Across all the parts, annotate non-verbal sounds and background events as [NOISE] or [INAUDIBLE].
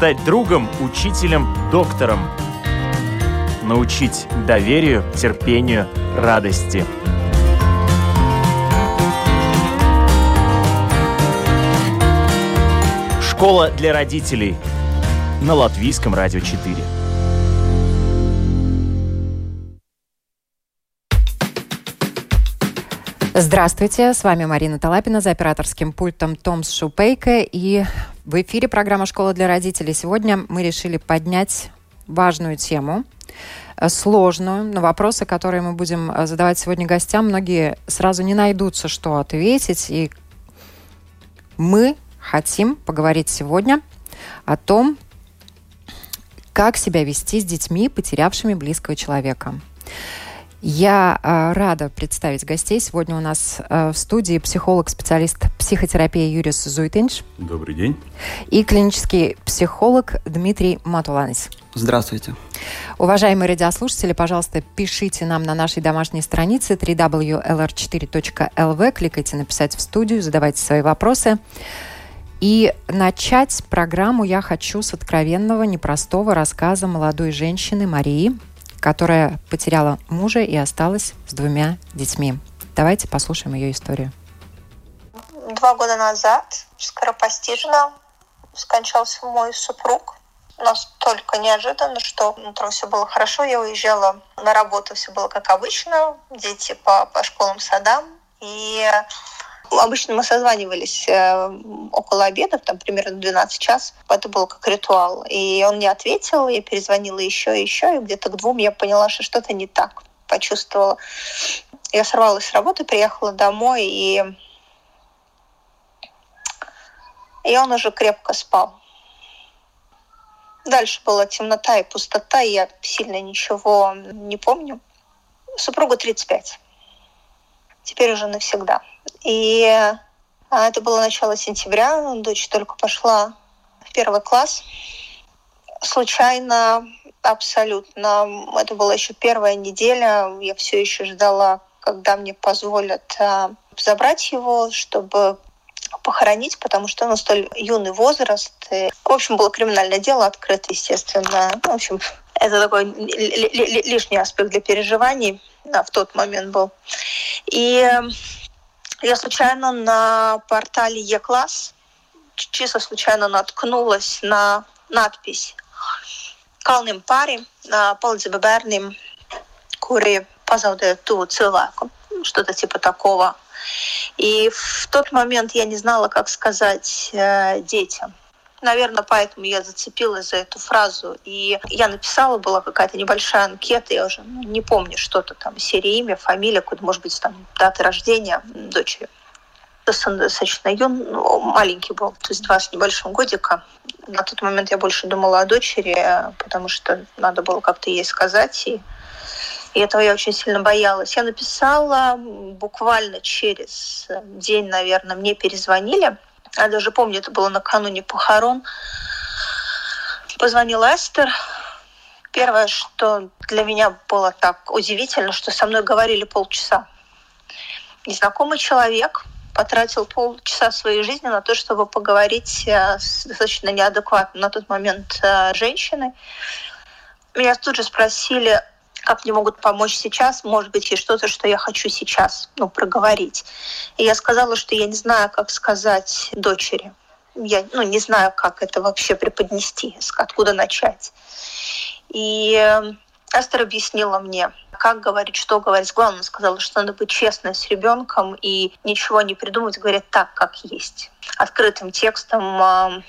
стать другом, учителем, доктором. Научить доверию, терпению, радости. Школа для родителей на Латвийском радио 4. Здравствуйте, с вами Марина Талапина за операторским пультом Томс Шупейка и в эфире программа «Школа для родителей». Сегодня мы решили поднять важную тему, э, сложную, на вопросы, которые мы будем э, задавать сегодня гостям, многие сразу не найдутся, что ответить, и мы хотим поговорить сегодня о том, как себя вести с детьми, потерявшими близкого человека. Я э, рада представить гостей. Сегодня у нас э, в студии психолог-специалист психотерапии Юрис Зуйтинч. Добрый день. И клинический психолог Дмитрий Матуланис. Здравствуйте. Уважаемые радиослушатели, пожалуйста, пишите нам на нашей домашней странице www.lr4.lv, кликайте «Написать в студию», задавайте свои вопросы. И начать программу я хочу с откровенного, непростого рассказа молодой женщины Марии, которая потеряла мужа и осталась с двумя детьми. Давайте послушаем ее историю. Два года назад скоропостижно скончался мой супруг. Настолько неожиданно, что утром все было хорошо. Я уезжала на работу, все было как обычно. Дети по, по школам, садам. И Обычно мы созванивались э, около обеда, там примерно 12 час. Это был как ритуал. И он не ответил, я перезвонила еще и еще, и где-то к двум я поняла, что что-то не так. Почувствовала. Я сорвалась с работы, приехала домой, и, и он уже крепко спал. Дальше была темнота и пустота, и я сильно ничего не помню. Супругу 35 теперь уже навсегда. И а, это было начало сентября, дочь только пошла в первый класс. Случайно, абсолютно, это была еще первая неделя, я все еще ждала, когда мне позволят а, забрать его, чтобы похоронить, потому что ну, столь юный возраст. И, в общем, было криминальное дело открыто, естественно. Ну, в общем, это такой лишний аспект для переживаний да, в тот момент был. И я случайно на портале Е-класс чисто случайно наткнулась на надпись «Kalnim пари, palīdzība bērniem, kuri pazaudēja tuvu cilvēku». Что-то типа такого. И в тот момент я не знала, как сказать э, детям наверное, поэтому я зацепилась за эту фразу. И я написала, была какая-то небольшая анкета, я уже ну, не помню, что-то там, серия имя, фамилия, какой-то, может быть, там, дата рождения дочери. Достаточно юн, ну, маленький был, то есть два с небольшим годика. На тот момент я больше думала о дочери, потому что надо было как-то ей сказать. И, и этого я очень сильно боялась. Я написала буквально через день, наверное, мне перезвонили – я даже помню, это было накануне похорон. Позвонила Эстер. Первое, что для меня было так удивительно, что со мной говорили полчаса. Незнакомый человек потратил полчаса своей жизни на то, чтобы поговорить э, с достаточно неадекватной на тот момент э, женщиной. Меня тут же спросили, как мне могут помочь сейчас, может быть, есть что-то, что я хочу сейчас ну, проговорить. И я сказала, что я не знаю, как сказать дочери. Я ну, не знаю, как это вообще преподнести, откуда начать. И Астер объяснила мне, как говорить, что говорить. Главное, сказала, что надо быть честной с ребенком и ничего не придумать, говорить так, как есть. Открытым текстом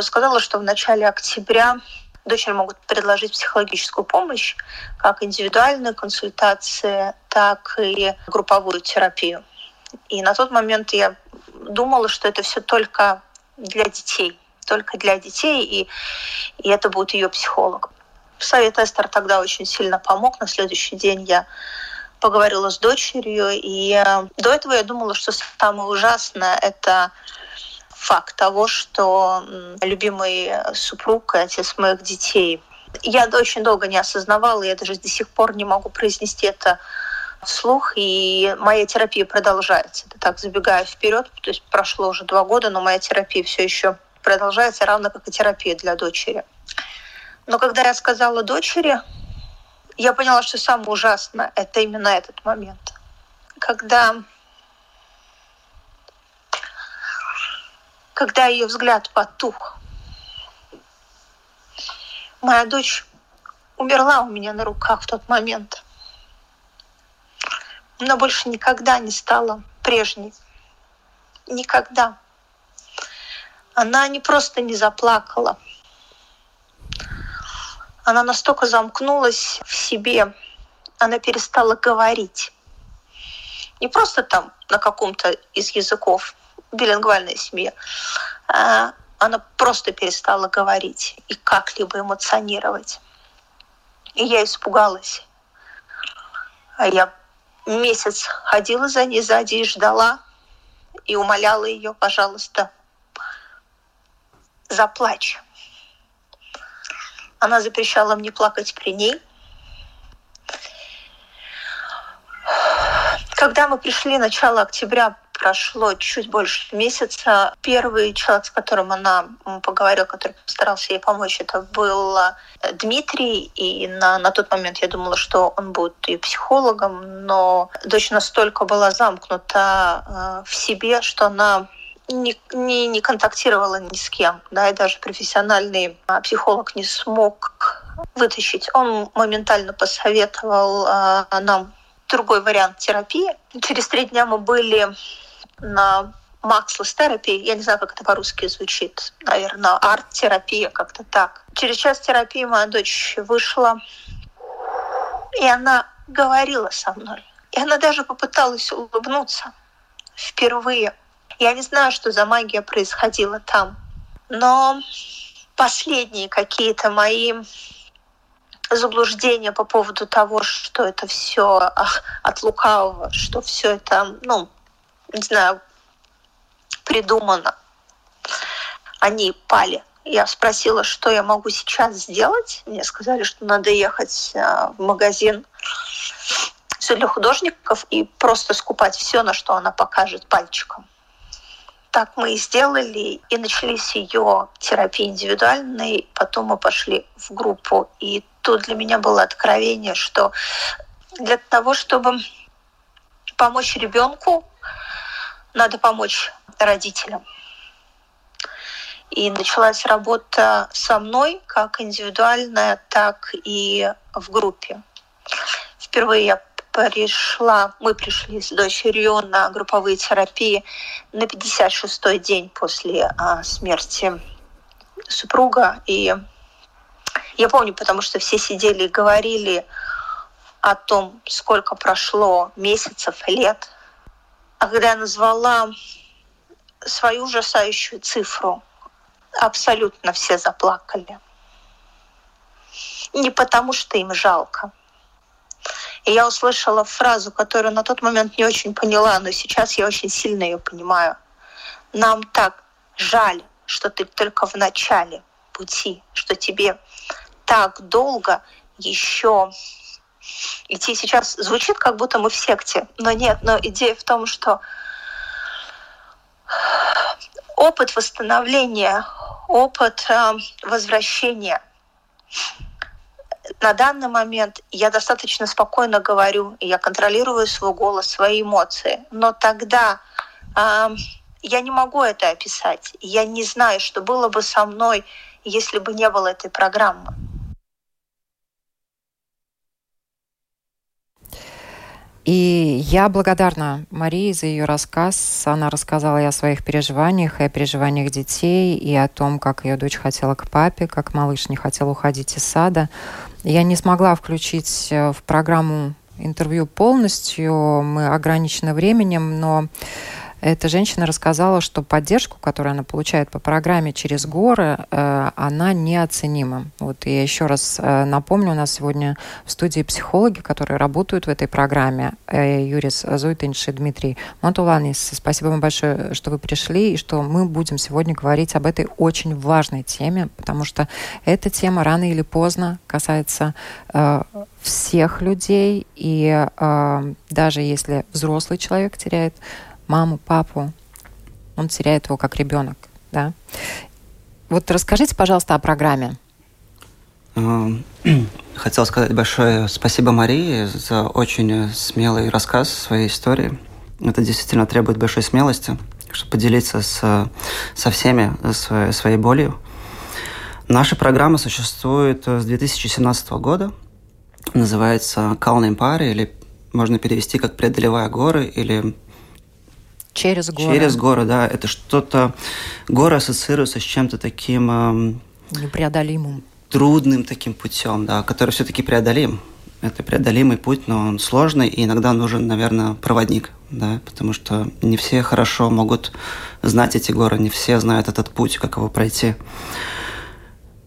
сказала, что в начале октября дочери могут предложить психологическую помощь, как индивидуальную консультацию, так и групповую терапию. И на тот момент я думала, что это все только для детей, только для детей, и, и это будет ее психолог. Совет Эстер тогда очень сильно помог. На следующий день я поговорила с дочерью, и э, до этого я думала, что самое ужасное – это факт того, что любимый супруг и отец моих детей. Я очень долго не осознавала, я даже до сих пор не могу произнести это вслух, и моя терапия продолжается. Это так, забегая вперед, то есть прошло уже два года, но моя терапия все еще продолжается равно как и терапия для дочери. Но когда я сказала дочери, я поняла, что самое ужасное – это именно этот момент. Когда, когда ее взгляд потух. Моя дочь умерла у меня на руках в тот момент. Она больше никогда не стала прежней. Никогда. Она не просто не заплакала. Она настолько замкнулась в себе, она перестала говорить. Не просто там на каком-то из языков, билингвальная семья, а она просто перестала говорить и как-либо эмоционировать. И я испугалась. А я месяц ходила за ней сзади и ждала, и умоляла ее, пожалуйста, заплачь. Она запрещала мне плакать при ней. Когда мы пришли начало октября, прошло чуть больше месяца. Первый человек, с которым она поговорила, который постарался ей помочь, это был э, Дмитрий. И на, на тот момент я думала, что он будет и психологом, но дочь настолько была замкнута э, в себе, что она не, не, не контактировала ни с кем, да, и даже профессиональный а, психолог не смог вытащить. Он моментально посоветовал э, нам другой вариант терапии. Через три дня мы были на Макслес терапии, я не знаю, как это по-русски звучит, наверное, арт-терапия, как-то так. Через час терапии моя дочь вышла, и она говорила со мной. И она даже попыталась улыбнуться впервые. Я не знаю, что за магия происходила там, но последние какие-то мои заблуждения по поводу того, что это все от лукавого, что все это, ну, не знаю, придумано. Они пали. Я спросила, что я могу сейчас сделать. Мне сказали, что надо ехать а, в магазин все для художников и просто скупать все, на что она покажет пальчиком. Так мы и сделали, и начались ее терапии индивидуальной. Потом мы пошли в группу, и тут для меня было откровение, что для того, чтобы помочь ребенку, надо помочь родителям. И началась работа со мной, как индивидуальная, так и в группе. Впервые я пришла, мы пришли с дочерью на групповые терапии на 56-й день после а, смерти супруга. И я помню, потому что все сидели и говорили о том, сколько прошло месяцев, лет а когда я назвала свою ужасающую цифру, абсолютно все заплакали. Не потому, что им жалко. И я услышала фразу, которую на тот момент не очень поняла, но сейчас я очень сильно ее понимаю. Нам так жаль, что ты только в начале пути, что тебе так долго еще идти сейчас звучит, как будто мы в секте, но нет, но идея в том, что опыт восстановления, опыт э, возвращения. На данный момент я достаточно спокойно говорю, я контролирую свой голос, свои эмоции, но тогда э, я не могу это описать. Я не знаю, что было бы со мной, если бы не было этой программы. И я благодарна Марии за ее рассказ. Она рассказала и о своих переживаниях, и о переживаниях детей, и о том, как ее дочь хотела к папе, как малыш не хотел уходить из сада. Я не смогла включить э, в программу интервью полностью, мы ограничены временем, но эта женщина рассказала, что поддержку, которую она получает по программе «Через горы», э, она неоценима. Вот я еще раз э, напомню, у нас сегодня в студии психологи, которые работают в этой программе. Э, Юрис Зуйтинш и Дмитрий Монтуланис. Спасибо вам большое, что вы пришли, и что мы будем сегодня говорить об этой очень важной теме, потому что эта тема рано или поздно касается всех людей, и э, даже если взрослый человек теряет маму, папу, он теряет его как ребенок, да. Вот расскажите, пожалуйста, о программе. [CLEARS THROAT] Хотел сказать большое спасибо Марии за очень смелый рассказ своей истории. Это действительно требует большой смелости, чтобы поделиться с, со всеми своей, своей болью. Наша программа существует с 2017 года. Называется «Calling Party» или можно перевести как «Преодолевая горы» или Через горы. Через горы, да. Это что-то... Горы ассоциируются с чем-то таким... Эм, Непреодолимым. Трудным таким путем, да, который все-таки преодолим. Это преодолимый путь, но он сложный, и иногда нужен, наверное, проводник, да, потому что не все хорошо могут знать эти горы, не все знают этот путь, как его пройти.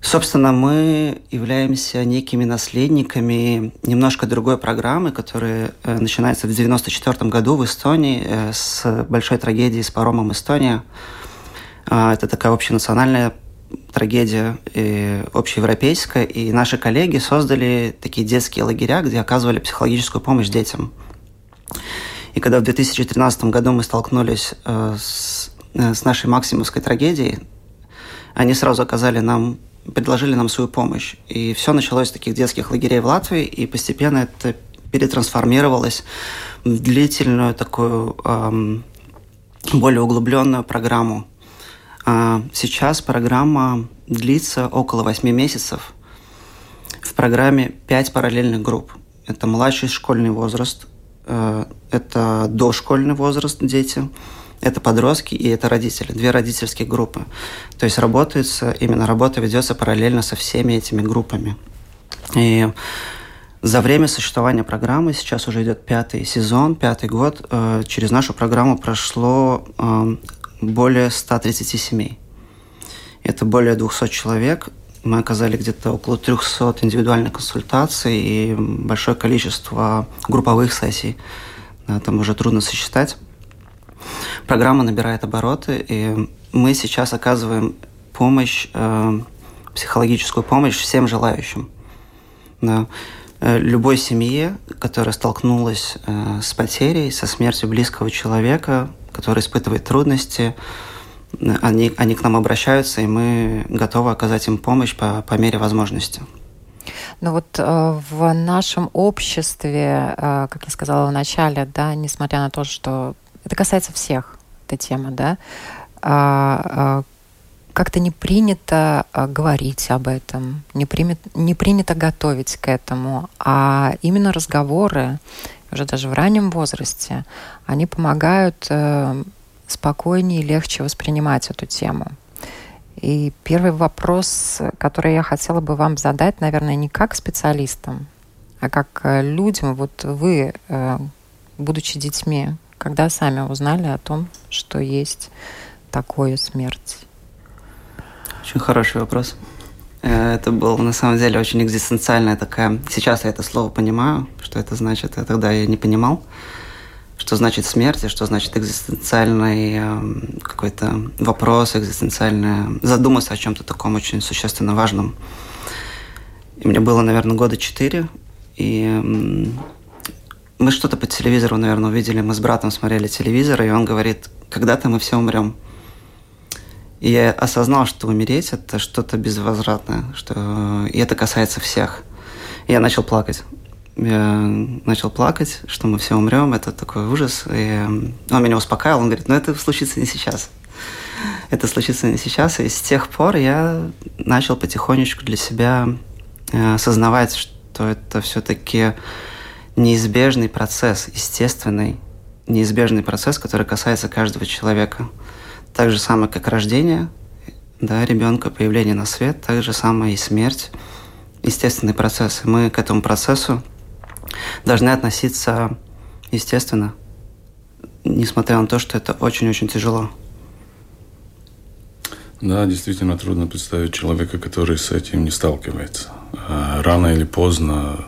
Собственно, мы являемся некими наследниками немножко другой программы, которая э, начинается в 1994 году в Эстонии э, с большой трагедией с паромом Эстония. Э, это такая общенациональная трагедия и общеевропейская, и наши коллеги создали такие детские лагеря, где оказывали психологическую помощь детям. И когда в 2013 году мы столкнулись э, с, э, с нашей максимовской трагедией, они сразу оказали нам предложили нам свою помощь. И все началось с таких детских лагерей в Латвии, и постепенно это перетрансформировалось в длительную такую эм, более углубленную программу. А сейчас программа длится около 8 месяцев. В программе 5 параллельных групп. Это младший школьный возраст, э, это дошкольный возраст дети, это подростки и это родители, две родительские группы. То есть работается, именно работа ведется параллельно со всеми этими группами. И за время существования программы, сейчас уже идет пятый сезон, пятый год, э, через нашу программу прошло э, более 130 семей. Это более 200 человек. Мы оказали где-то около 300 индивидуальных консультаций и большое количество групповых сессий. Там уже трудно сосчитать. Программа набирает обороты, и мы сейчас оказываем помощь, э, психологическую помощь всем желающим. Да. Э, любой семье, которая столкнулась э, с потерей, со смертью близкого человека, который испытывает трудности, они, они к нам обращаются, и мы готовы оказать им помощь по, по мере возможности. Но вот э, в нашем обществе, э, как я сказала в начале, да, несмотря на то, что это касается всех, эта тема, да, а, а, как-то не принято а, говорить об этом, не, примет, не принято готовить к этому, а именно разговоры, уже даже в раннем возрасте, они помогают э, спокойнее и легче воспринимать эту тему. И первый вопрос, который я хотела бы вам задать, наверное, не как специалистам, а как э, людям. Вот вы, э, будучи детьми, когда сами узнали о том, что есть такое смерть? Очень хороший вопрос. Э, это был на самом деле очень экзистенциальная такая... Сейчас я это слово понимаю, что это значит, а тогда я не понимал, что значит смерть, и что значит экзистенциальный эм, какой-то вопрос, экзистенциальное... Задуматься о чем-то таком очень существенно важном. И мне было, наверное, года четыре, и мы что-то по телевизору, наверное, увидели. Мы с братом смотрели телевизор, и он говорит, когда-то мы все умрем. И я осознал, что умереть – это что-то безвозвратное, что... и это касается всех. И я начал плакать. Я начал плакать, что мы все умрем, это такой ужас. И он меня успокаивал, он говорит, ну это случится не сейчас. Это случится не сейчас. И с тех пор я начал потихонечку для себя э, осознавать, что это все-таки неизбежный процесс, естественный, неизбежный процесс, который касается каждого человека. Так же самое, как рождение да, ребенка, появление на свет, так же самое и смерть, естественный процесс. И мы к этому процессу должны относиться естественно, несмотря на то, что это очень-очень тяжело. Да, действительно трудно представить человека, который с этим не сталкивается. А рано или поздно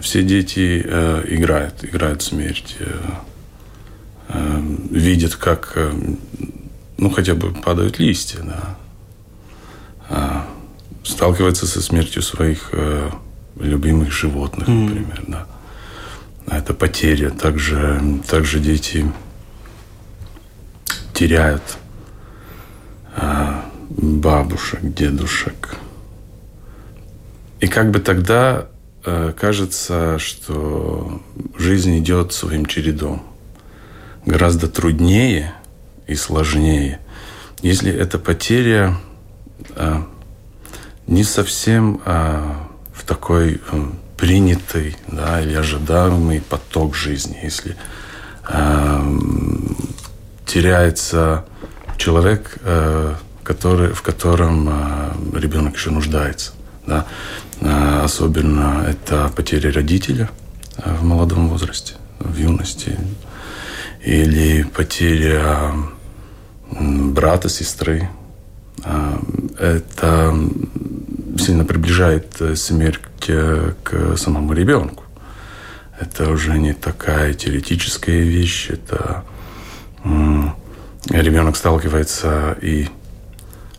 все дети э, играют, играют смерть, э, видят, как, ну, хотя бы падают листья, да. А, сталкиваются со смертью своих любимых животных, например, mm. да. Это потеря. Также, также дети теряют бабушек, дедушек. И как бы тогда э, кажется, что жизнь идет своим чередом. Гораздо труднее и сложнее, если эта потеря э, не совсем э, в такой э, принятый да, или ожидаемый поток жизни, если э, теряется человек, э, который, в котором э, ребенок еще нуждается. Да? Э, особенно это потеря родителя э, в молодом возрасте, в юности. Или потеря брата, сестры. Это сильно приближает э, смерть э, к самому ребенку. Это уже не такая теоретическая вещь, это ребенок сталкивается и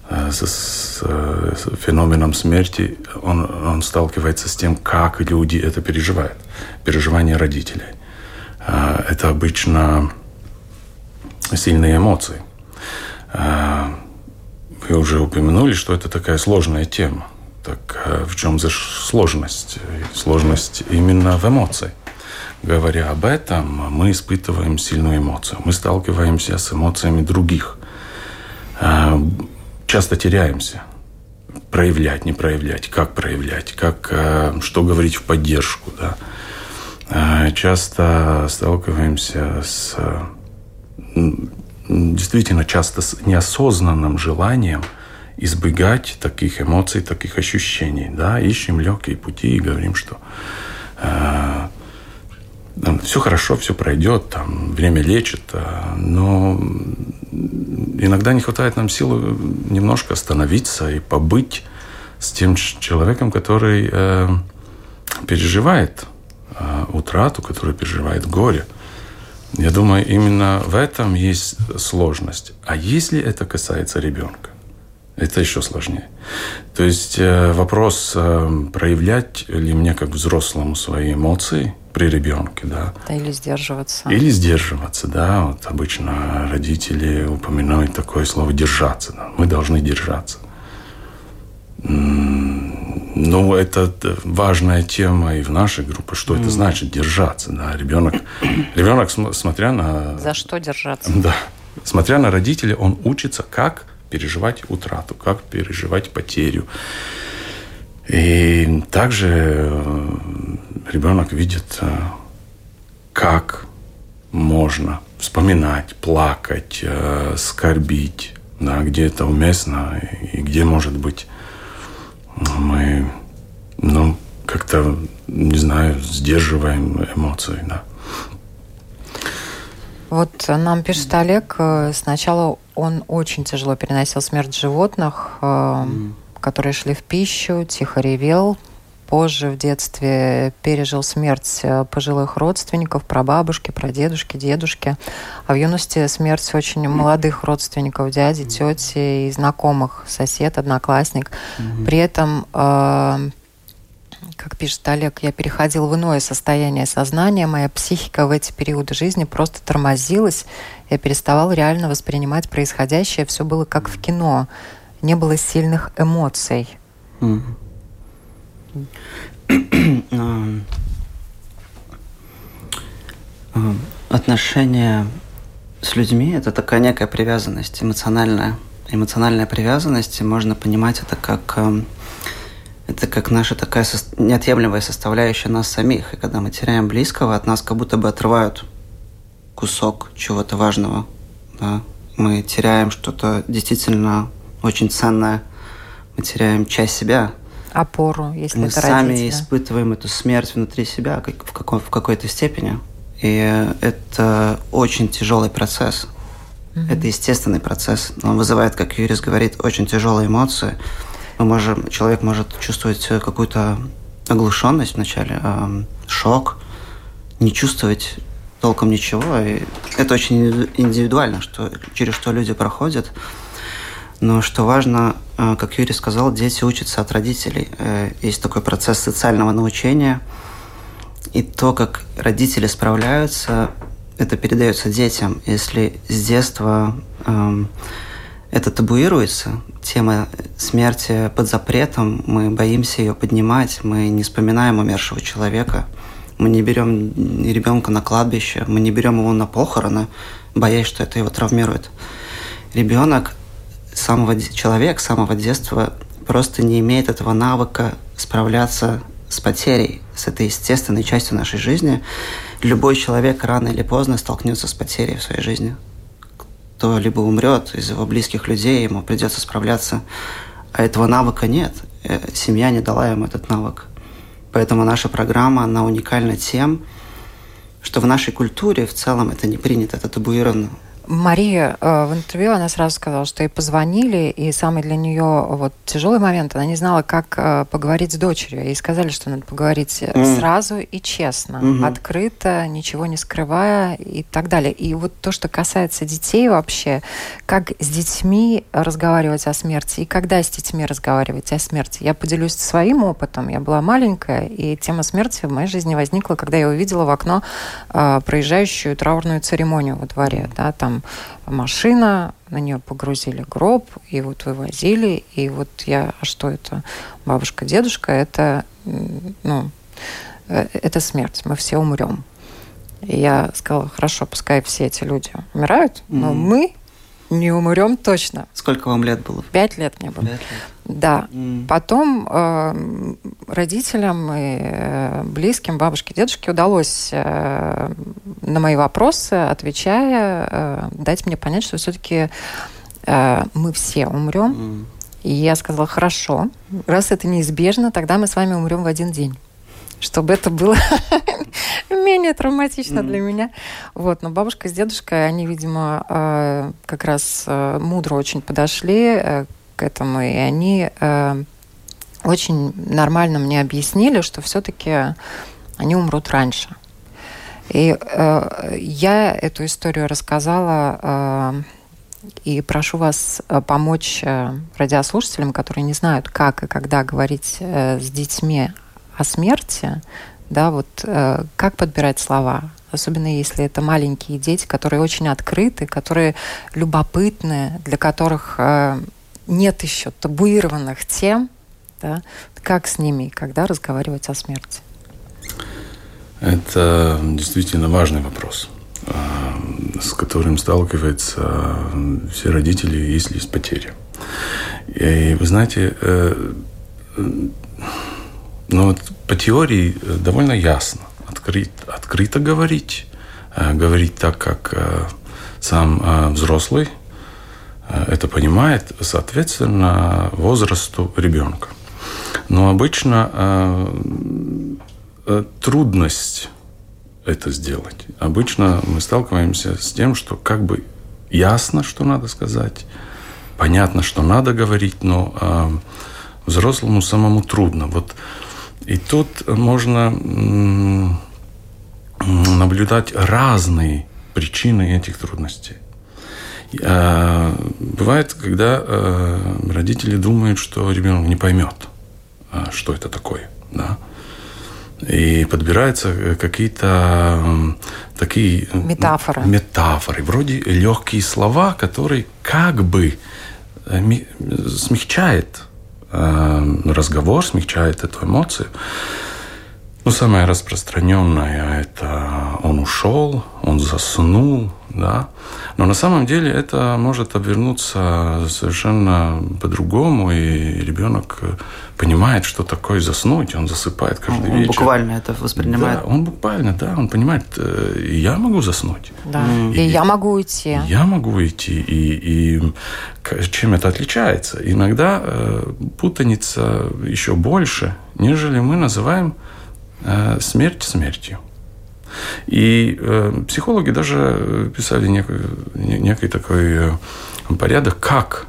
с, с, с феноменом смерти, он, он сталкивается с тем, как люди это переживают, переживания родителей. Это обычно сильные эмоции. Вы уже упомянули, что это такая сложная тема. Так э, в чем же сложность? Сложность именно в эмоции. Говоря об этом, мы испытываем сильную эмоцию. Мы сталкиваемся с эмоциями других. Э, часто теряемся. Проявлять, не проявлять, как проявлять, как, э, что говорить в поддержку. Да? Часто сталкиваемся с действительно часто с неосознанным желанием – избегать таких эмоций, таких ощущений. Да? Ищем легкие пути и говорим, что э, все хорошо, все пройдет, там, время лечит, э, но иногда не хватает нам силы немножко остановиться и побыть с тем человеком, который э, переживает э, утрату, который переживает горе. Я думаю, именно в этом есть сложность. А если это касается ребенка? это еще сложнее. То есть э, вопрос, э, проявлять ли мне как взрослому свои эмоции при ребенке, да. Или сдерживаться. Или сдерживаться, да. Вот обычно родители упоминают такое слово «держаться». Да. Мы должны держаться. Ну, это важная тема и в нашей группе. Что mm. это значит держаться? Да? Ребенок, ребенок, смотря на... За что держаться? Да. Смотря на родителей, он учится, как переживать утрату, как переживать потерю. И также э, ребенок видит, э, как можно вспоминать, плакать, э, скорбить, да, где это уместно и где, может быть, мы ну, как-то, не знаю, сдерживаем эмоции. Да. Вот нам пишет Олег, э, сначала он очень тяжело переносил смерть животных, mm. которые шли в пищу, тихо ревел. Позже в детстве пережил смерть э, пожилых родственников, прабабушки, прадедушки, дедушки. А в юности смерть очень [CLEARS THROAT] молодых родственников, дяди, тети и знакомых, сосед, одноклассник. Mm-hmm. При этом как пишет Олег, я переходил в иное состояние сознания, моя психика в эти периоды жизни просто тормозилась, я переставал реально воспринимать происходящее, все было как в кино, не было сильных эмоций. Отношения с людьми – это такая некая привязанность эмоциональная. Эмоциональная привязанность, можно понимать это как это как наша такая неотъемлемая составляющая нас самих. И когда мы теряем близкого, от нас как будто бы отрывают кусок чего-то важного. Да? Мы теряем что-то действительно очень ценное. Мы теряем часть себя. Опору, если мы это сами родители. испытываем эту смерть внутри себя как, в, каком, в какой-то степени. И это очень тяжелый процесс. Mm-hmm. Это естественный процесс. Он вызывает, как Юрис говорит, очень тяжелые эмоции мы можем, человек может чувствовать какую-то оглушенность вначале, э, шок, не чувствовать толком ничего. И это очень индивидуально, что, через что люди проходят. Но что важно, э, как Юрий сказал, дети учатся от родителей. Э, есть такой процесс социального научения. И то, как родители справляются, это передается детям. Если с детства э, это табуируется, тема смерти под запретом, мы боимся ее поднимать, мы не вспоминаем умершего человека, мы не берем ребенка на кладбище, мы не берем его на похороны, боясь, что это его травмирует. Ребенок, самого, человек самого детства просто не имеет этого навыка справляться с потерей, с этой естественной частью нашей жизни. Любой человек рано или поздно столкнется с потерей в своей жизни. Кто либо умрет из его близких людей, ему придется справляться, а этого навыка нет. Э, семья не дала ему этот навык. Поэтому наша программа, она уникальна тем, что в нашей культуре в целом это не принято, это табуировано. Мария э, в интервью она сразу сказала, что ей позвонили, и самый для нее вот тяжелый момент, она не знала, как э, поговорить с дочерью. Ей сказали, что надо поговорить mm. сразу и честно, mm-hmm. открыто, ничего не скрывая и так далее. И вот то, что касается детей вообще, как с детьми разговаривать о смерти и когда с детьми разговаривать о смерти. Я поделюсь своим опытом. Я была маленькая, и тема смерти в моей жизни возникла, когда я увидела в окно э, проезжающую траурную церемонию во дворе. Да, там машина, на нее погрузили гроб, и вот вывозили, и вот я, а что это? Бабушка, дедушка, это, ну, э, это смерть, мы все умрем. И я сказала, хорошо, пускай все эти люди умирают, но mm-hmm. мы не умрем точно. Сколько вам лет было? Пять лет мне было. Пять лет. Да. Mm. Потом э, родителям и э, близким, бабушке, дедушке удалось э, на мои вопросы, отвечая, э, дать мне понять, что все-таки э, мы все умрем. Mm. И я сказала, хорошо, раз это неизбежно, тогда мы с вами умрем в один день чтобы это было [LAUGHS] менее травматично mm-hmm. для меня. Вот, но бабушка с дедушкой, они, видимо, э, как раз э, мудро очень подошли э, к этому, и они очень нормально мне объяснили, что все-таки они умрут раньше. И э, я эту историю рассказала э, и прошу вас помочь радиослушателям, которые не знают, как и когда говорить э, с детьми о смерти, да, вот э, как подбирать слова, особенно если это маленькие дети, которые очень открыты, которые любопытны, для которых э, нет еще табуированных тем, да, как с ними, когда разговаривать о смерти? Это действительно важный вопрос, э, с которым сталкиваются все родители, если есть потери. И вы знаете, э, но вот по теории э, довольно ясно. Открыт, открыто говорить, э, говорить так, как э, сам взрослый это понимает, соответственно, возрасту ребенка. Но обычно трудность это сделать. Обычно мы сталкиваемся с тем, что как бы ясно, что надо сказать, понятно, что надо говорить, но взрослому самому трудно. Вот и тут можно наблюдать разные причины этих трудностей. А, бывает, когда э, родители думают, что ребенок не поймет, а, что это такое. Да? И подбираются какие-то такие метафоры. метафоры, вроде легкие слова, которые как бы э, смягчают Э, разговор смягчает эту эмоцию. Ну, самое распространенное – это он ушел, он заснул, да. Но на самом деле это может обернуться совершенно по-другому, и ребенок понимает, что такое заснуть, он засыпает каждый он вечер. Он буквально это воспринимает. Да, он буквально, да, он понимает, э, я могу заснуть. Да, и, и я могу уйти. Я могу уйти, и, и чем это отличается? Иногда э, путаница еще больше, нежели мы называем Э, смерть смертью. И э, психологи даже писали некий, некий такой э, порядок, как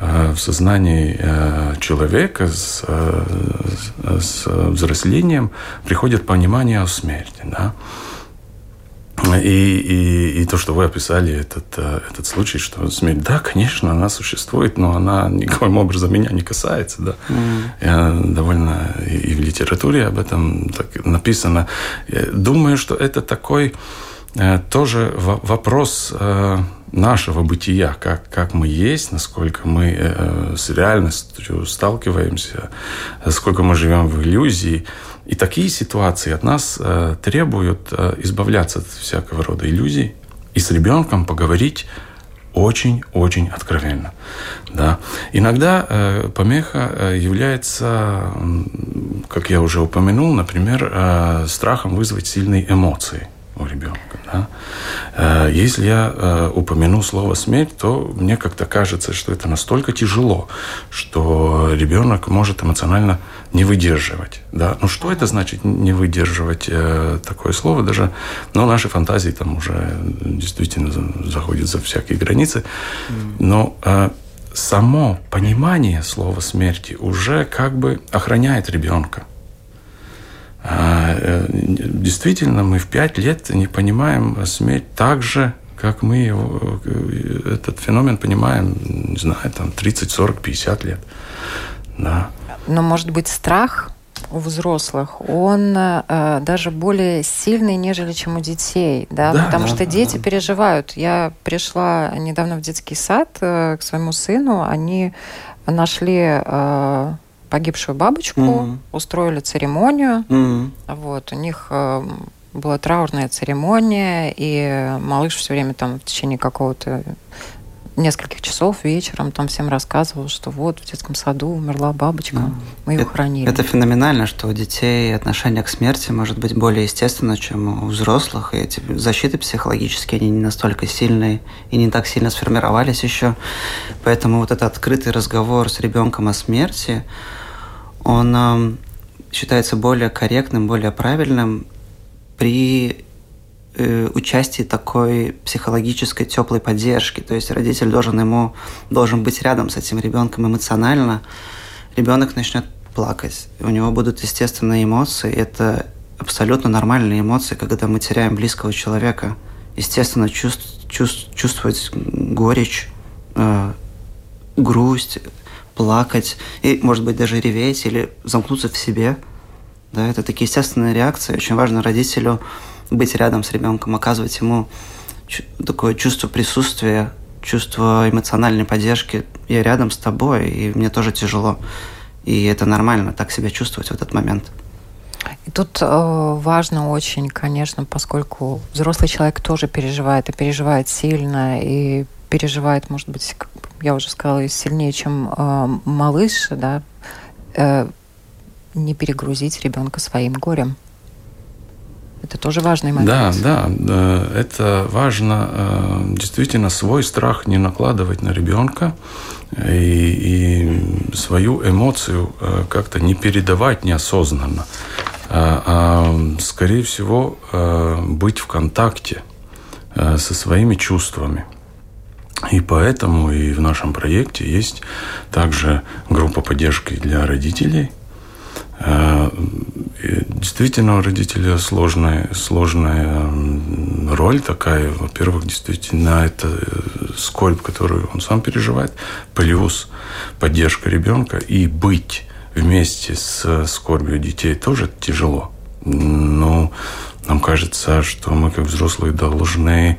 э, в сознании э, человека с, э, с взрослением приходит понимание о смерти. Да? И, и, и то, что вы описали, этот, э, этот случай, что смерть, да, конечно, она существует, но она никоим образом меня не касается. Да. Mm. Я довольно и в литературе об этом так написано. Я думаю, что это такой э, тоже вопрос э, нашего бытия, как, как мы есть, насколько мы э, с реальностью сталкиваемся, сколько мы живем в иллюзии. И такие ситуации от нас э, требуют э, избавляться от всякого рода иллюзий и с ребенком поговорить очень-очень откровенно. Да. Иногда э, помеха э, является, как я уже упомянул, например, э, страхом вызвать сильные эмоции ребенка. Да? Э, если я э, упомяну слово смерть, то мне как-то кажется, что это настолько тяжело, что ребенок может эмоционально не выдерживать. Да? Ну что это значит не выдерживать э, такое слово? Даже ну, наши фантазии там уже действительно заходят за всякие границы. Но само понимание слова смерти уже как бы охраняет ребенка. А, э, действительно, мы в пять лет не понимаем смерть так же, как мы его, э, этот феномен понимаем, не знаю, там 30, 40, 50 лет. Да. Но, может быть, страх у взрослых, он э, даже более сильный, нежели чем у детей, да, да потому да, что дети да. переживают. Я пришла недавно в детский сад э, к своему сыну, они нашли э, погибшую бабочку, mm-hmm. устроили церемонию. Mm-hmm. Вот, у них э, была траурная церемония, и малыш все время там в течение какого-то нескольких часов вечером там всем рассказывал, что вот в детском саду умерла бабочка, mm. мы ее это, хранили. Это феноменально, что у детей отношение к смерти может быть более естественно, чем у взрослых, и эти защиты психологические, они не настолько сильные и не так сильно сформировались еще. Поэтому вот этот открытый разговор с ребенком о смерти, он э, считается более корректным, более правильным при э, участии такой психологической теплой поддержки. То есть родитель должен ему должен быть рядом с этим ребенком эмоционально. Ребенок начнет плакать, у него будут естественные эмоции. Это абсолютно нормальные эмоции, когда мы теряем близкого человека. Естественно, чувств, чувств, чувствовать горечь, э, грусть, плакать, и, может быть, даже реветь или замкнуться в себе. Да, это такие естественные реакции. Очень важно родителю быть рядом с ребенком, оказывать ему такое чувство присутствия, чувство эмоциональной поддержки. Я рядом с тобой, и мне тоже тяжело. И это нормально, так себя чувствовать в этот момент. И тут э, важно очень, конечно, поскольку взрослый человек тоже переживает, и переживает сильно, и переживает, может быть, я уже сказала, сильнее, чем э, малыш, да, э, не перегрузить ребенка своим горем. Это тоже важный момент. Да, да, это важно. Э, действительно, свой страх не накладывать на ребенка и, и свою эмоцию э, как-то не передавать неосознанно, а, а скорее всего э, быть в контакте со своими чувствами. И поэтому и в нашем проекте есть также группа поддержки для родителей. Э, действительно, у родителя сложная, сложная роль такая. Во-первых, действительно, это э, скорбь, которую он сам переживает, плюс поддержка ребенка. И быть вместе с скорбью детей тоже тяжело. Но нам кажется, что мы, как взрослые, должны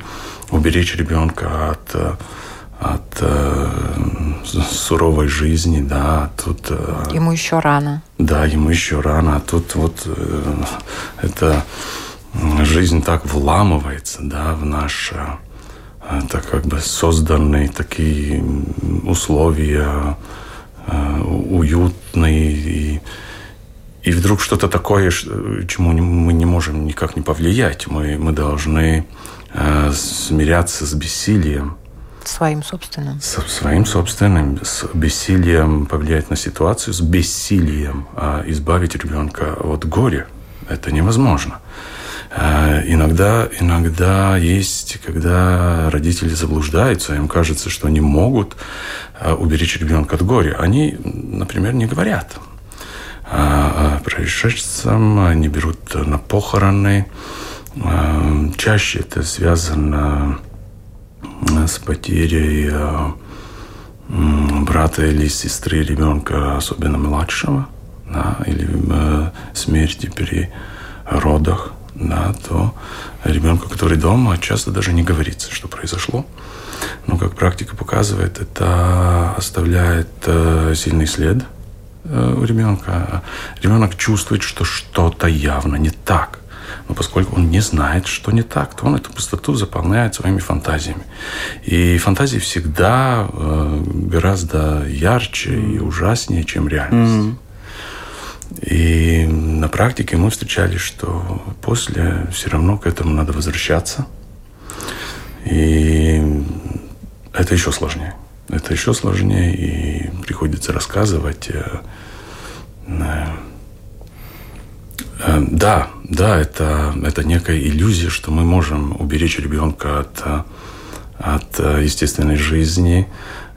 уберечь ребенка от от э, суровой жизни, да, тут... Э, ему еще рано. Да, ему еще рано, а тут вот э, эта жизнь так вламывается, да, в наш, э, так как бы созданные такие условия э, уютные и и вдруг что-то такое, чему мы не можем никак не повлиять. Мы, мы должны э, смиряться с бессилием. Своим собственным. С своим собственным, с бессилием повлиять на ситуацию, с бессилием э, избавить ребенка от горя. Это невозможно. Э, иногда, иногда есть, когда родители заблуждаются, им кажется, что они могут э, уберечь ребенка от горя. Они, например, не говорят а, а происшедшим, они берут на похороны. А, чаще это связано с потерей брата или сестры ребенка, особенно младшего, да, или смерти при родах. да, то ребенку, который дома, часто даже не говорится, что произошло. Но, как практика показывает, это оставляет э, сильный след э, у ребенка. Ребенок чувствует, что что-то явно не так. Но поскольку он не знает, что не так, то он эту пустоту заполняет своими фантазиями. И фантазии всегда э, гораздо ярче и ужаснее, чем реальность. Mm-hmm. И на практике мы встречали, что после все равно к этому надо возвращаться. И это еще сложнее. Это еще сложнее, и приходится рассказывать. Э, э, да, да, это, это некая иллюзия, что мы можем уберечь ребенка от, от естественной жизни.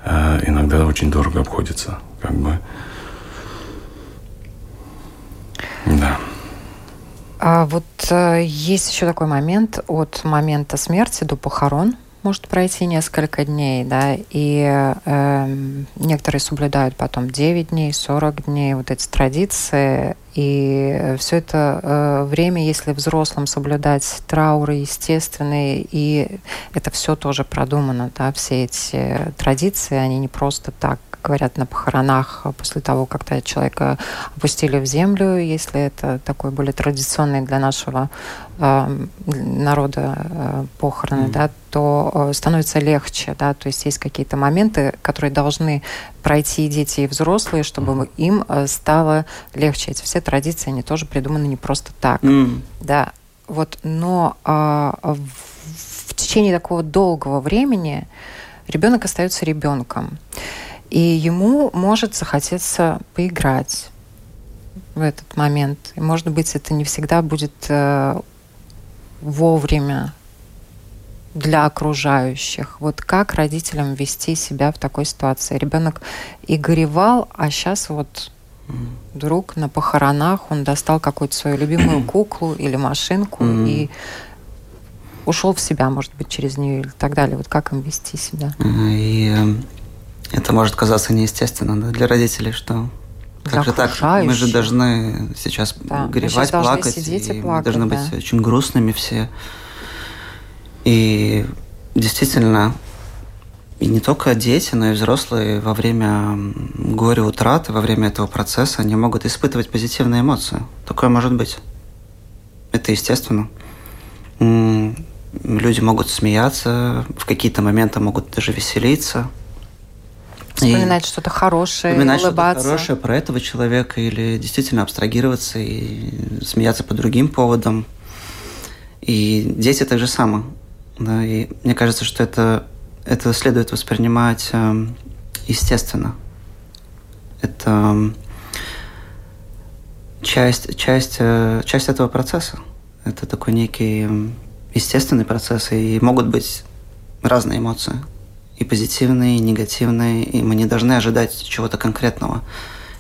Э, иногда очень дорого обходится. Как бы. Да. А вот э, есть еще такой момент от момента смерти до похорон может пройти несколько дней, да, и э, некоторые соблюдают потом 9 дней, 40 дней, вот эти традиции, и все это э, время, если взрослым соблюдать трауры естественные, и это все тоже продумано, да, все эти традиции, они не просто так говорят на похоронах после того, когда человека опустили в землю, если это такой более традиционный для нашего э, народа э, похороны, mm. да, то э, становится легче, да, то есть есть какие-то моменты, которые должны пройти дети и взрослые, чтобы mm. им э, стало легче. Эти все традиции, они тоже придуманы не просто так, mm. да, вот, но э, в, в течение такого долгого времени ребенок остается ребенком. И ему может захотеться поиграть в этот момент. И, может быть, это не всегда будет э, вовремя для окружающих. Вот как родителям вести себя в такой ситуации? Ребенок и горевал, а сейчас вот вдруг на похоронах он достал какую-то свою любимую [CLEARS THROAT] куклу или машинку и ушел в себя, может быть, через нее или так далее. Вот как им вести себя? И эм, это может казаться неестественно да, для родителей, что как же так? Мы же должны сейчас да, горевать, плакать, и, и плакать, мы должны да. быть очень грустными все. И действительно, и не только дети, но и взрослые во время горя утраты, во время этого процесса, они могут испытывать позитивные эмоции. Такое может быть. Это естественно. Люди могут смеяться, в какие-то моменты могут даже веселиться – Вспоминать что-то хорошее, вспоминать улыбаться. что-то хорошее про этого человека или действительно абстрагироваться и смеяться по другим поводам. И дети так же само. Да, и мне кажется, что это, это следует воспринимать э, естественно. Это э, часть, часть, э, часть этого процесса. Это такой некий э, естественный процесс, и могут быть разные эмоции и позитивные, и негативные, и мы не должны ожидать чего-то конкретного.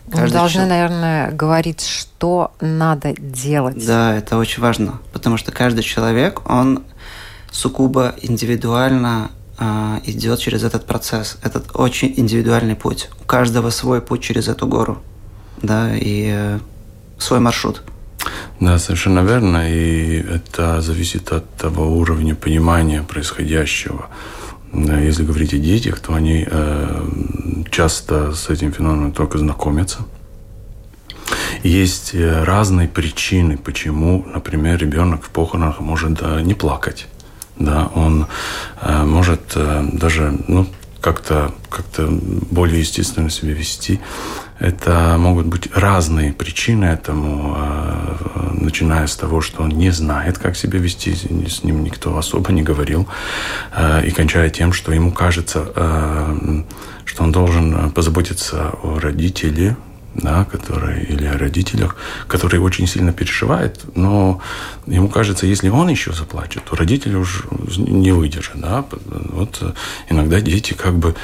Каждый мы должны, человек... наверное, говорить, что надо делать. Да, это очень важно, потому что каждый человек, он суккубо индивидуально э, идет через этот процесс. Этот очень индивидуальный путь. У каждого свой путь через эту гору, да, и э, свой маршрут. Да, совершенно верно, и это зависит от того уровня понимания происходящего. Если говорить о детях, то они э, часто с этим феноменом только знакомятся. Есть э, разные причины, почему, например, ребенок в похоронах может не плакать. Да, он э, может даже ну, как-то как более естественно себя вести. Это могут быть разные причины этому, э, начиная с того, что он не знает, как себя вести, с ним никто особо не говорил, э, и кончая тем, что ему кажется, э, что он должен позаботиться о родителе, да, которые, или о родителях, которые очень сильно переживают, но ему кажется, если он еще заплачет, то родители уже не выдержат. Да? Вот иногда дети как бы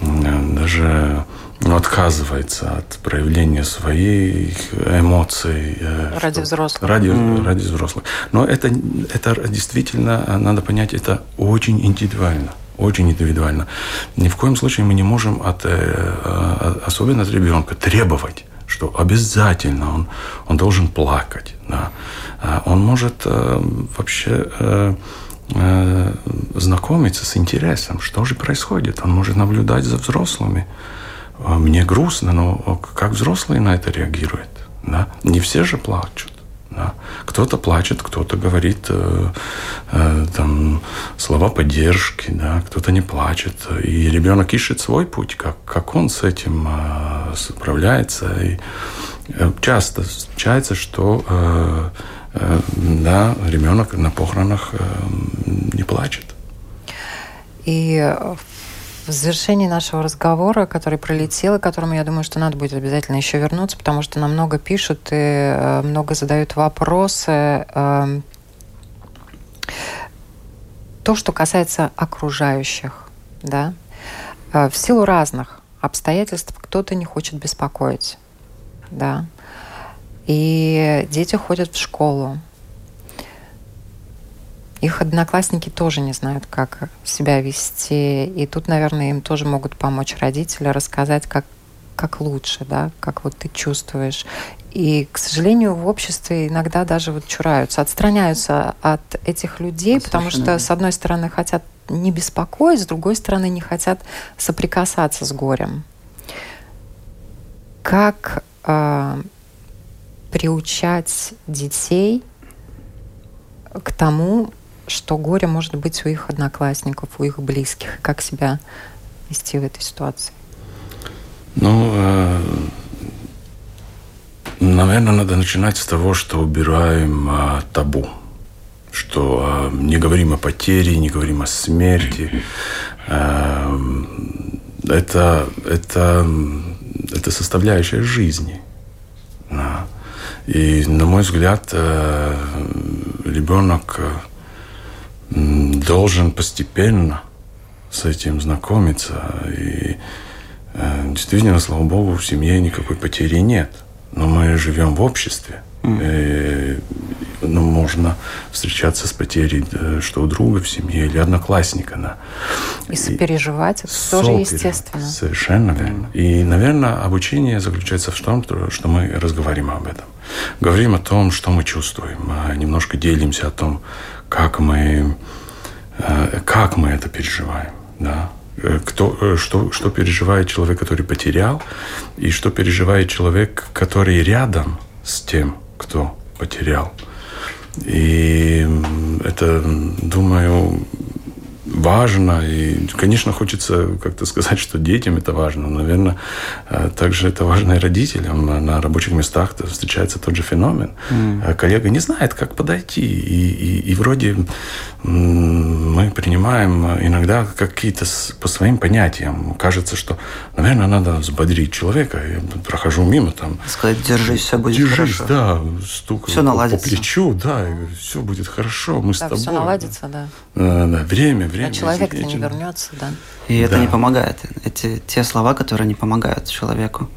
даже ну, отказывается от проявления своих эмоций. Э, ради взрослых. Ради, mm. ради взрослых. Но это, это действительно, надо понять, это очень индивидуально. Очень индивидуально. Ни в коем случае мы не можем, от, э, особенно от ребенка, требовать что обязательно он, он должен плакать. Да. А он может э, вообще э, э, знакомиться с интересом, что же происходит. Он может наблюдать за взрослыми. А мне грустно, но как взрослые на это реагируют? Да? Не все же плачут. Кто-то плачет, кто-то говорит э, э, там, слова поддержки, да? кто-то не плачет. И ребенок ищет свой путь, как, как он с этим э, справляется. И э, часто случается, что э, э, да, ребенок на похоронах э, не плачет. И в завершении нашего разговора, который пролетел, и которому, я думаю, что надо будет обязательно еще вернуться, потому что нам много пишут и э, много задают вопросы. Э, то, что касается окружающих, да, э, в силу разных обстоятельств кто-то не хочет беспокоить, да, и дети ходят в школу, их одноклассники тоже не знают, как себя вести. И тут, наверное, им тоже могут помочь родители, рассказать, как, как лучше, да, как вот ты чувствуешь. И, к сожалению, в обществе иногда даже вот чураются, отстраняются от этих людей, потому что, с одной стороны, хотят не беспокоить, с другой стороны, не хотят соприкасаться с горем. Как э, приучать детей к тому, что горе может быть у их одноклассников, у их близких, как себя вести в этой ситуации? Ну, э, наверное, надо начинать с того, что убираем э, табу, что э, не говорим о потере, не говорим о смерти. Э, это, это, это составляющая жизни. И, на мой взгляд, э, ребенок э, должен постепенно с этим знакомиться. И э, действительно, слава богу, в семье никакой потери нет. Но мы живем в обществе. Mm. И, ну, можно встречаться с потерей, э, что у друга в семье или одноклассника. Да. И сопереживать, это и тоже естественно. Совершенно верно. И, наверное, обучение заключается в том, что мы разговариваем об этом. Говорим о том, что мы чувствуем, а немножко делимся о том, как мы, э, как мы это переживаем. Да? Э, кто, э, что, что переживает человек, который потерял, и что переживает человек, который рядом с тем, кто потерял. И это, думаю, важно. И, конечно, хочется как-то сказать, что детям это важно. Наверное, э, также это важно и родителям. На рабочих местах встречается тот же феномен. Mm. Коллега не знает, как подойти. И, и, и вроде мы принимаем иногда какие-то по своим понятиям. Кажется, что, наверное, надо взбодрить человека. Я прохожу мимо там. Сказать, держись, все будет держись, хорошо. да, стук все наладится. по плечу, да, все будет хорошо, мы да, с тобой. Все наладится, да. Да. да. Время, время. А человек-то не вернется, да. И это не помогает. Эти те слова, которые не помогают человеку.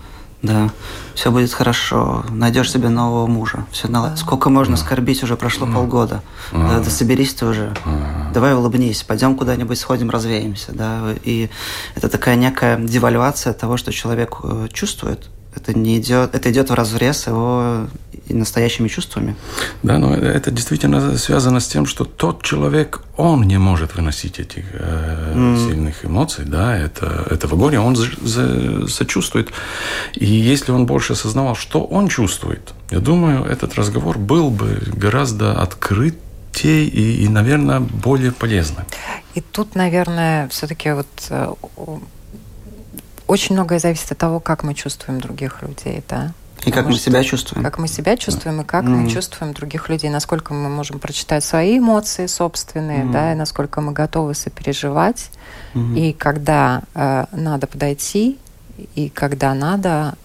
Да, все будет хорошо. Найдешь себе нового мужа. Все нал... Сколько можно скорбить, уже прошло полгода. Да, да соберись ты уже. Давай улыбнись, пойдем куда-нибудь сходим, развеемся. Да? И это такая некая девальвация того, что человек э, чувствует. Это не идет, это идет в разрез его настоящими чувствами. Да, но это действительно связано с тем, что тот человек, он не может выносить этих э, mm. сильных эмоций, да, это, этого горя, он за, за, сочувствует. И если он больше осознавал, что он чувствует, я думаю, этот разговор был бы гораздо открыт и, и, наверное, более полезным. И тут, наверное, все-таки вот э, очень многое зависит от того, как мы чувствуем других людей, да. И Потому как мы себя чувствуем. Как мы себя чувствуем и как mm. мы чувствуем других людей, насколько мы можем прочитать свои эмоции собственные, mm. да, и насколько мы готовы сопереживать, mm. и когда э, надо подойти, и когда надо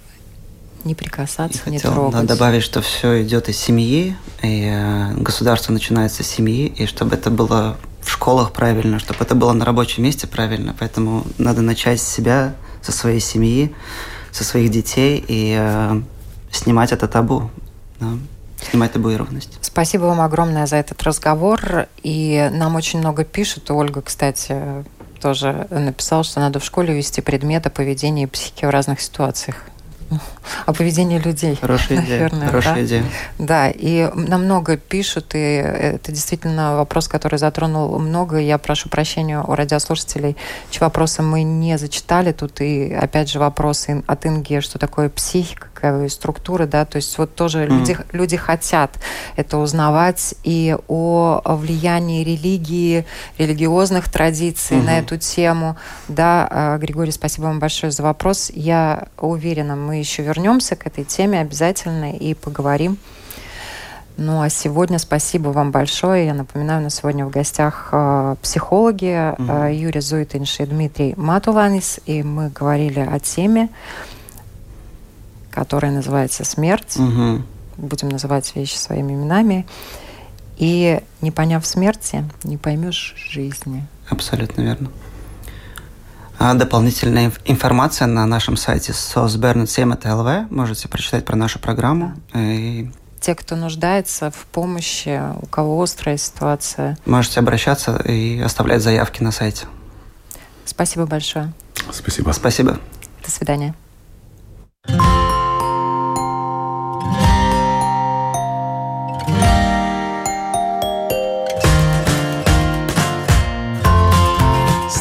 не прикасаться, и не хотел, трогать. Надо добавить, что все идет из семьи, и э, государство начинается с семьи, и чтобы это было в школах правильно, чтобы это было на рабочем месте правильно. Поэтому надо начать с себя, со своей семьи, со своих детей и э, снимать это табу. Да? снимать табуированность. Спасибо вам огромное за этот разговор. И нам очень много пишут. Ольга, кстати, тоже написала, что надо в школе вести предметы поведения и психики в разных ситуациях. О поведении людей. Хорошая идея. Наверное, Хорошая да? идея. Да, и намного пишут, и это действительно вопрос, который затронул много. Я прошу прощения у радиослушателей, чьи вопросы мы не зачитали тут. И опять же вопросы от Инги, что такое психика, какая структура, да, то есть вот тоже mm-hmm. люди, люди хотят это узнавать и о влиянии религии, религиозных традиций mm-hmm. на эту тему. Да, а, Григорий, спасибо вам большое за вопрос. Я уверена, мы еще вернемся к этой теме обязательно и поговорим. Ну а сегодня спасибо вам большое. Я напоминаю, на сегодня в гостях э, психологи э, Юрий Зуйтинш и Дмитрий Матуланис. И мы говорили о теме, которая называется «Смерть». Угу. Будем называть вещи своими именами. И не поняв смерти, не поймешь жизни. Абсолютно верно. А дополнительная информация на нашем сайте sosbern7.lv. Можете прочитать про нашу программу. И те, кто нуждается в помощи, у кого острая ситуация. Можете обращаться и оставлять заявки на сайте. Спасибо большое. Спасибо. Спасибо. До свидания.